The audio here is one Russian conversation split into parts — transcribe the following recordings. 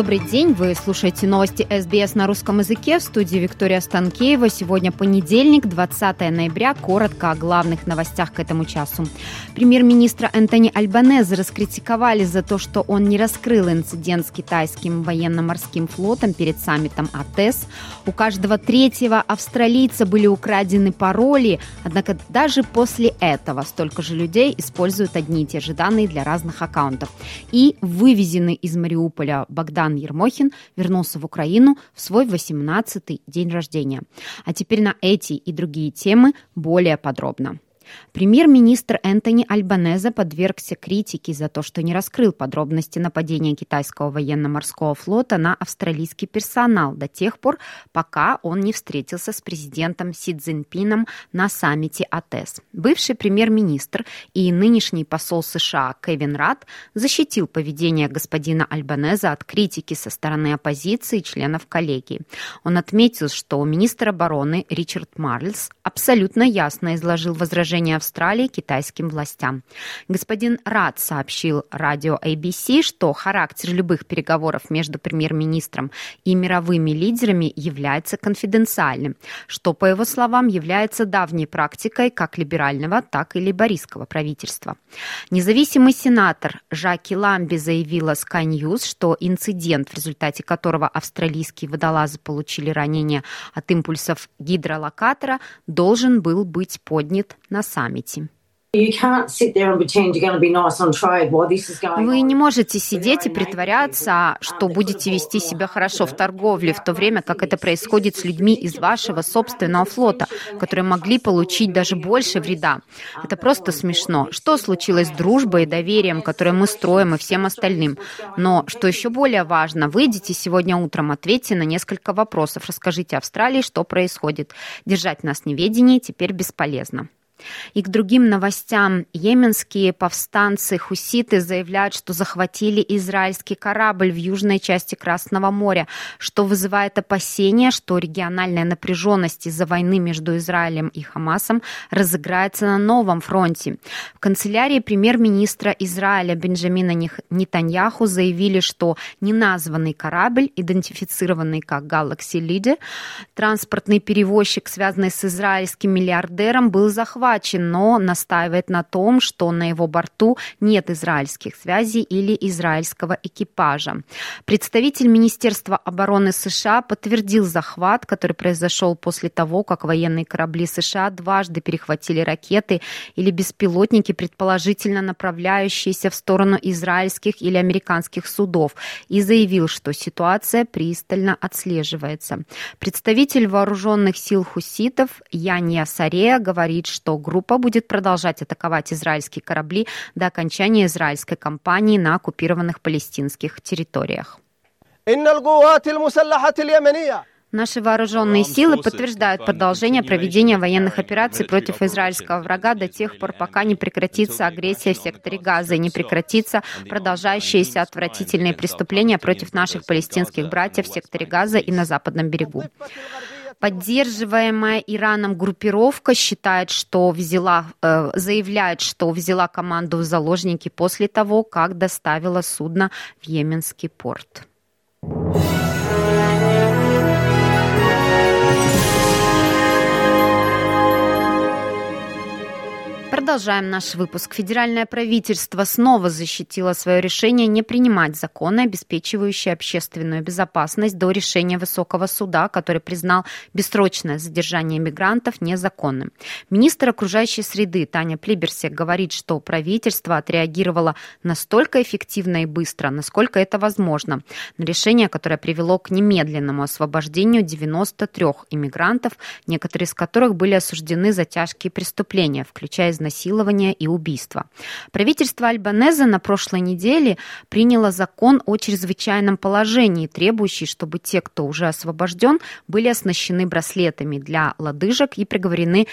Добрый день, вы слушаете новости СБС на русском языке в студии Виктория Станкеева. Сегодня понедельник, 20 ноября. Коротко о главных новостях к этому часу. Премьер-министра Энтони Альбанезе раскритиковали за то, что он не раскрыл инцидент с китайским военно-морским флотом перед саммитом АТЭС. У каждого третьего австралийца были украдены пароли, однако даже после этого столько же людей используют одни и те же данные для разных аккаунтов. И вывезенный из Мариуполя Богдан Богдан Ермохин вернулся в Украину в свой 18-й день рождения. А теперь на эти и другие темы более подробно. Премьер-министр Энтони Альбанеза подвергся критике за то, что не раскрыл подробности нападения китайского военно-морского флота на австралийский персонал до тех пор, пока он не встретился с президентом Си Цзиньпином на саммите АТЭС. Бывший премьер-министр и нынешний посол США Кевин Рад защитил поведение господина Альбанеза от критики со стороны оппозиции и членов коллегии. Он отметил, что министр обороны Ричард Марльс абсолютно ясно изложил возражение предложение Австралии китайским властям. Господин Рад сообщил радио ABC, что характер любых переговоров между премьер-министром и мировыми лидерами является конфиденциальным, что, по его словам, является давней практикой как либерального, так и либористского правительства. Независимый сенатор Жаки Ламби заявила Sky News, что инцидент, в результате которого австралийские водолазы получили ранения от импульсов гидролокатора, должен был быть поднят на саммите. Вы не можете сидеть и притворяться, что будете вести себя хорошо в торговле, в то время как это происходит с людьми из вашего собственного флота, которые могли получить даже больше вреда. Это просто смешно. Что случилось с дружбой и доверием, которое мы строим и всем остальным? Но, что еще более важно, выйдите сегодня утром, ответьте на несколько вопросов, расскажите Австралии, что происходит. Держать нас в неведении теперь бесполезно. И к другим новостям. Йеменские повстанцы хуситы заявляют, что захватили израильский корабль в южной части Красного моря, что вызывает опасения, что региональная напряженность из-за войны между Израилем и Хамасом разыграется на новом фронте. В канцелярии премьер-министра Израиля Бенджамина Нетаньяху заявили, что неназванный корабль, идентифицированный как Galaxy Leader, транспортный перевозчик, связанный с израильским миллиардером, был захвачен захвачен, но настаивает на том, что на его борту нет израильских связей или израильского экипажа. Представитель Министерства обороны США подтвердил захват, который произошел после того, как военные корабли США дважды перехватили ракеты или беспилотники, предположительно направляющиеся в сторону израильских или американских судов, и заявил, что ситуация пристально отслеживается. Представитель вооруженных сил хуситов Янья Сарея говорит, что группа будет продолжать атаковать израильские корабли до окончания израильской кампании на оккупированных палестинских территориях. Наши вооруженные силы подтверждают продолжение проведения военных операций против израильского врага до тех пор, пока не прекратится агрессия в секторе Газа и не прекратится продолжающиеся отвратительные преступления против наших палестинских братьев в секторе Газа и на западном берегу. Поддерживаемая Ираном группировка считает, что взяла, э, заявляет, что взяла команду в заложники после того, как доставила судно в Йеменский порт. Продолжаем наш выпуск. Федеральное правительство снова защитило свое решение не принимать законы, обеспечивающие общественную безопасность до решения высокого суда, который признал бессрочное задержание мигрантов незаконным. Министр окружающей среды Таня Плиберсек говорит, что правительство отреагировало настолько эффективно и быстро, насколько это возможно, на решение, которое привело к немедленному освобождению 93 иммигрантов, некоторые из которых были осуждены за тяжкие преступления, включая изнасилование изнасилования и убийства. Правительство Альбанеза на прошлой неделе приняло закон о чрезвычайном положении, требующий, чтобы те, кто уже освобожден, были оснащены браслетами для лодыжек и приговорены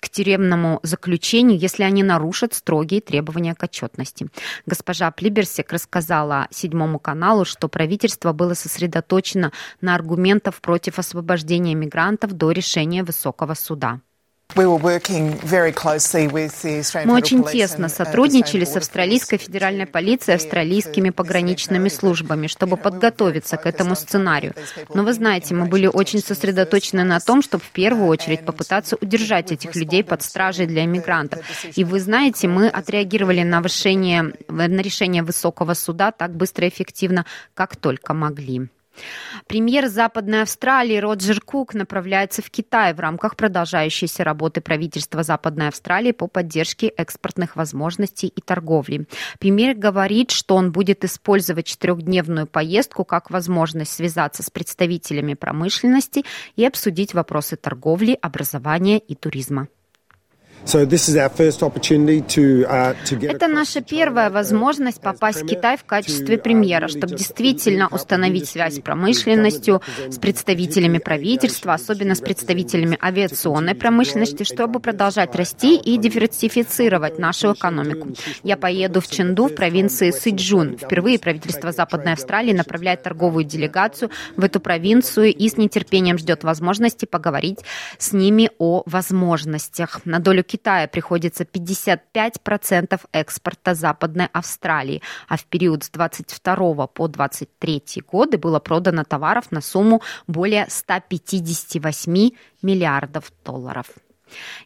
к тюремному заключению, если они нарушат строгие требования к отчетности. Госпожа Плиберсек рассказала Седьмому каналу, что правительство было сосредоточено на аргументах против освобождения мигрантов до решения высокого суда. Мы очень тесно сотрудничали с Австралийской федеральной полицией и австралийскими пограничными службами, чтобы подготовиться к этому сценарию. Но вы знаете, мы были очень сосредоточены на том, чтобы в первую очередь попытаться удержать этих людей под стражей для иммигрантов. И вы знаете, мы отреагировали на, вышение, на решение высокого суда так быстро и эффективно, как только могли. Премьер Западной Австралии Роджер Кук направляется в Китай в рамках продолжающейся работы правительства Западной Австралии по поддержке экспортных возможностей и торговли. Премьер говорит, что он будет использовать четырехдневную поездку как возможность связаться с представителями промышленности и обсудить вопросы торговли, образования и туризма. Uh, Это наша первая возможность попасть в Китай в качестве премьера, чтобы действительно установить связь с промышленностью, с представителями правительства, особенно с представителями авиационной промышленности, чтобы продолжать расти и диверсифицировать нашу экономику. Я поеду в Ченду, в провинции Сыджун. Впервые правительство Западной Австралии направляет торговую делегацию в эту провинцию и с нетерпением ждет возможности поговорить с ними о возможностях. На долю Китая приходится 55% экспорта Западной Австралии, а в период с 22 по 23 годы было продано товаров на сумму более 158 миллиардов долларов.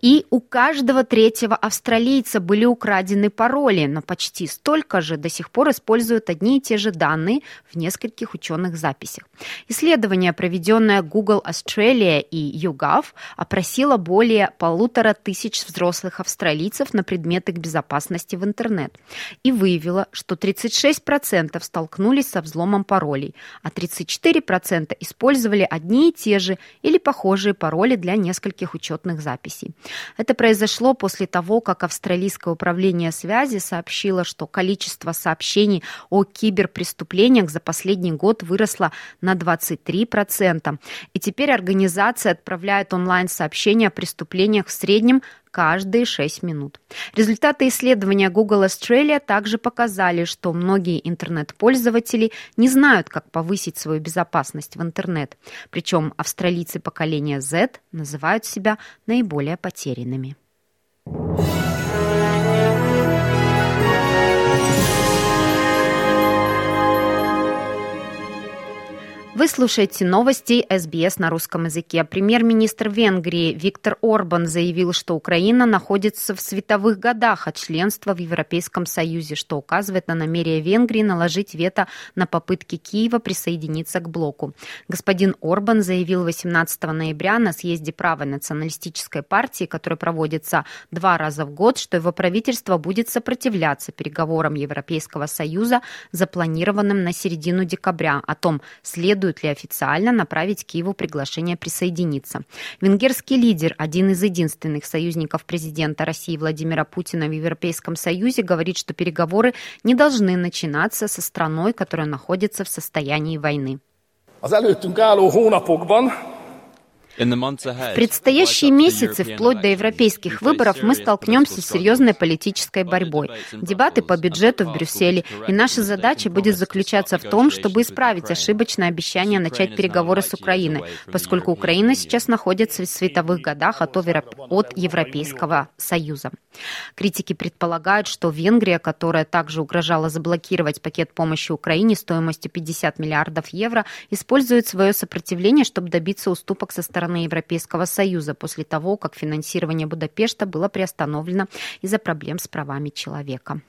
И у каждого третьего австралийца были украдены пароли, но почти столько же до сих пор используют одни и те же данные в нескольких ученых записях. Исследование, проведенное Google Australia и YouGov, опросило более полутора тысяч взрослых австралийцев на предметы к безопасности в интернет и выявило, что 36% столкнулись со взломом паролей, а 34% использовали одни и те же или похожие пароли для нескольких учетных записей записей. Это произошло после того, как Австралийское управление связи сообщило, что количество сообщений о киберпреступлениях за последний год выросло на 23%. И теперь организация отправляет онлайн-сообщения о преступлениях в среднем каждые 6 минут. Результаты исследования Google Australia также показали, что многие интернет-пользователи не знают, как повысить свою безопасность в интернет. Причем австралийцы поколения Z называют себя наиболее потерянными. Вы слушаете новости СБС на русском языке. Премьер-министр Венгрии Виктор Орбан заявил, что Украина находится в световых годах от членства в Европейском Союзе, что указывает на намерение Венгрии наложить вето на попытки Киева присоединиться к блоку. Господин Орбан заявил 18 ноября на съезде правой националистической партии, который проводится два раза в год, что его правительство будет сопротивляться переговорам Европейского Союза, запланированным на середину декабря, о том, следует планирует ли официально направить Киеву приглашение присоединиться. Венгерский лидер, один из единственных союзников президента России Владимира Путина в Европейском Союзе, говорит, что переговоры не должны начинаться со страной, которая находится в состоянии войны. Az előttünk álló hónapokban в предстоящие месяцы, вплоть до европейских выборов, мы столкнемся с серьезной политической борьбой. Дебаты по бюджету в Брюсселе. И наша задача будет заключаться в том, чтобы исправить ошибочное обещание начать переговоры с Украиной, поскольку Украина сейчас находится в световых годах от, от Европейского Союза. Критики предполагают, что Венгрия, которая также угрожала заблокировать пакет помощи Украине стоимостью 50 миллиардов евро, использует свое сопротивление, чтобы добиться уступок со стороны Европейского Союза после того, как финансирование Будапешта было приостановлено из-за проблем с правами человека.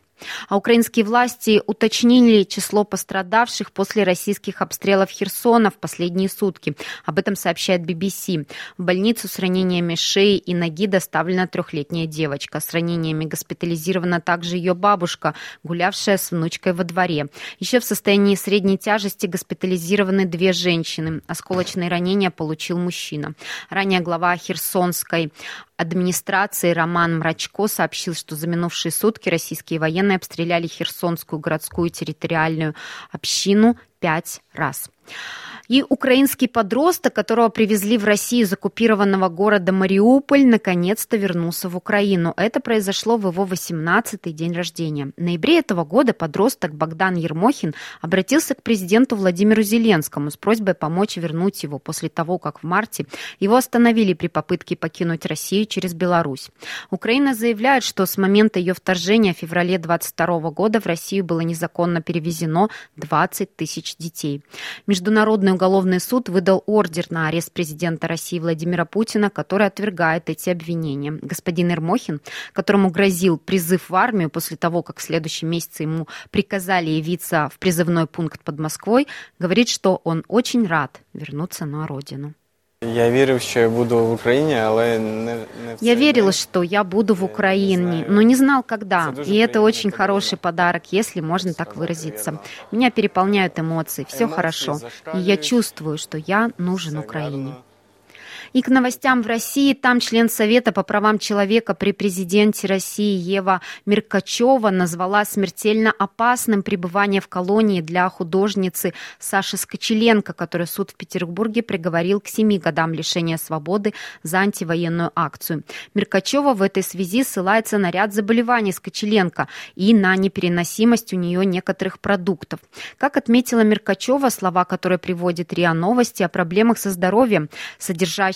А украинские власти уточнили число пострадавших после российских обстрелов Херсона в последние сутки. Об этом сообщает BBC. В больницу с ранениями шеи и ноги доставлена трехлетняя девочка. С ранениями госпитализирована также ее бабушка, гулявшая с внучкой во дворе. Еще в состоянии средней тяжести госпитализированы две женщины. Осколочные ранения получил мужчина. Ранее глава Херсонской администрации Роман Мрачко сообщил, что за минувшие сутки российские военные обстреляли Херсонскую городскую территориальную общину пять раз. И украинский подросток, которого привезли в Россию из оккупированного города Мариуполь, наконец-то вернулся в Украину. Это произошло в его 18-й день рождения. В ноябре этого года подросток Богдан Ермохин обратился к президенту Владимиру Зеленскому с просьбой помочь вернуть его после того, как в марте его остановили при попытке покинуть Россию через Беларусь. Украина заявляет, что с момента ее вторжения в феврале 22 года в Россию было незаконно перевезено 20 тысяч детей. Международный уголовный суд выдал ордер на арест президента России Владимира Путина, который отвергает эти обвинения. Господин Ермохин, которому грозил призыв в армию после того, как в следующем месяце ему приказали явиться в призывной пункт под Москвой, говорит, что он очень рад вернуться на родину. Я вірив, що я буду в Україні, але не, не в Я цей верила, день. что я буду в Не Украине, знаю. но не знал, когда. Это дуже И это приємно, очень коли хороший подарок, если можно так выразиться. Меня переполняют эмоции, все Эмоции хорошо. И я зашкаливают. чувствую, что я нужен Все Украине. И к новостям в России. Там член Совета по правам человека при президенте России Ева Меркачева назвала смертельно опасным пребывание в колонии для художницы Саши Скочеленко, которую суд в Петербурге приговорил к семи годам лишения свободы за антивоенную акцию. Меркачева в этой связи ссылается на ряд заболеваний Скочеленко и на непереносимость у нее некоторых продуктов. Как отметила Меркачева, слова, которые приводит РИА Новости о проблемах со здоровьем,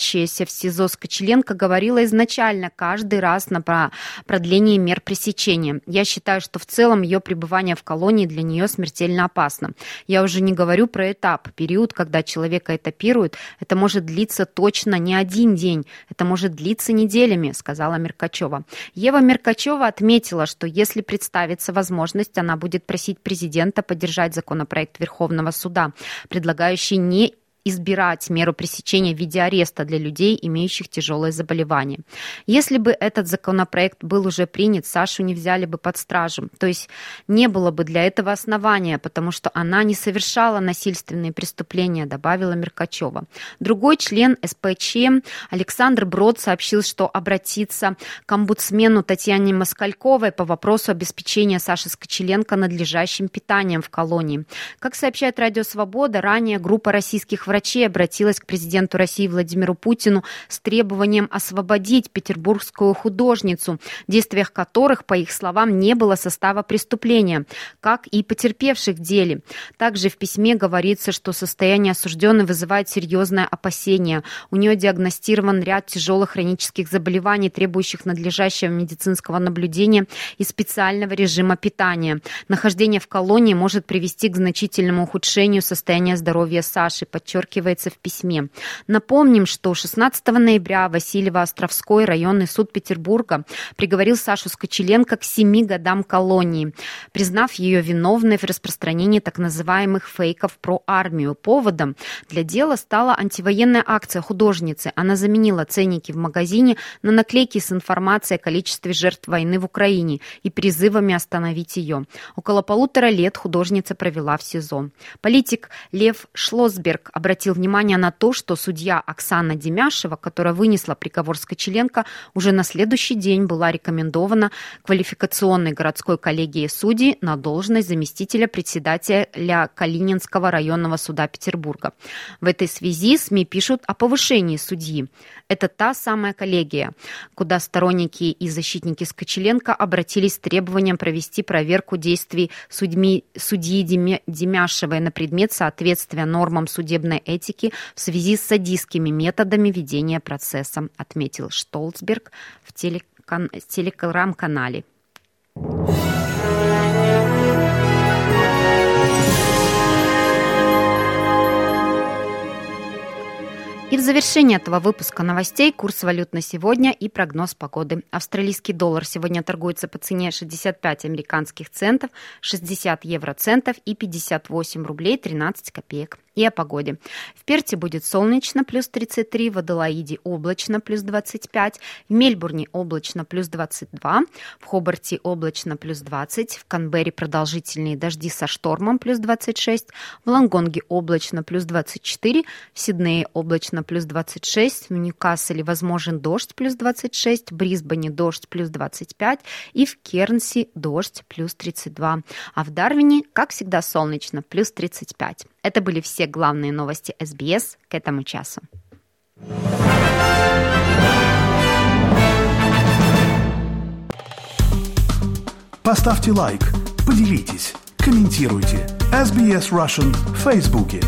содержащиеся в СИЗО Скочеленко, говорила изначально каждый раз на про- продление мер пресечения. Я считаю, что в целом ее пребывание в колонии для нее смертельно опасно. Я уже не говорю про этап, период, когда человека этапируют. Это может длиться точно не один день, это может длиться неделями, сказала Меркачева. Ева Меркачева отметила, что если представится возможность, она будет просить президента поддержать законопроект Верховного суда, предлагающий не избирать меру пресечения в виде ареста для людей, имеющих тяжелое заболевание. Если бы этот законопроект был уже принят, Сашу не взяли бы под стражу. То есть не было бы для этого основания, потому что она не совершала насильственные преступления, добавила Меркачева. Другой член СПЧ Александр Брод сообщил, что обратится к омбудсмену Татьяне Москальковой по вопросу обеспечения Саши Скочеленко надлежащим питанием в колонии. Как сообщает Радио Свобода, ранее группа российских врачей обратилась к президенту России Владимиру Путину с требованием освободить петербургскую художницу, в действиях которых, по их словам, не было состава преступления, как и потерпевших деле. Также в письме говорится, что состояние осужденной вызывает серьезное опасение. У нее диагностирован ряд тяжелых хронических заболеваний, требующих надлежащего медицинского наблюдения и специального режима питания. Нахождение в колонии может привести к значительному ухудшению состояния здоровья Саши, подчеркивается в письме. Напомним, что 16 ноября Васильево-Островской районный суд Петербурга приговорил Сашу Скочеленко к семи годам колонии, признав ее виновной в распространении так называемых фейков про армию. Поводом для дела стала антивоенная акция художницы. Она заменила ценники в магазине на наклейки с информацией о количестве жертв войны в Украине и призывами остановить ее. Около полутора лет художница провела в СИЗО. Политик Лев Шлосберг обратил внимание на то, что судья Оксана Демяшева, которая вынесла приговор Скочеленко, уже на следующий день была рекомендована квалификационной городской коллегией судей на должность заместителя председателя Калининского районного суда Петербурга. В этой связи СМИ пишут о повышении судьи. Это та самая коллегия, куда сторонники и защитники Скочеленко обратились с требованием провести проверку действий судьми, судьи Демяшевой на предмет соответствия нормам судебной этики в связи с садистскими методами ведения процесса, отметил Штолцберг в телеграм-канале. И в завершение этого выпуска новостей курс валют на сегодня и прогноз погоды. Австралийский доллар сегодня торгуется по цене 65 американских центов, 60 евроцентов и 58 рублей 13 копеек. И о погоде. В Перте будет солнечно, плюс 33, в Аделаиде облачно, плюс 25, в Мельбурне облачно, плюс 22, в Хобарте облачно, плюс 20, в Канберре продолжительные дожди со штормом, плюс 26, в Лонгонге облачно, плюс 24, в Сиднее облачно, плюс 26, в Ньюкасселе возможен дождь, плюс 26, в Брисбене дождь, плюс 25 и в Кернси дождь, плюс 32, а в Дарвине, как всегда, солнечно, плюс 35. Это были все главные новости СБС к этому часу. Поставьте лайк, поделитесь, комментируйте. SBS Russian в Фейсбуке.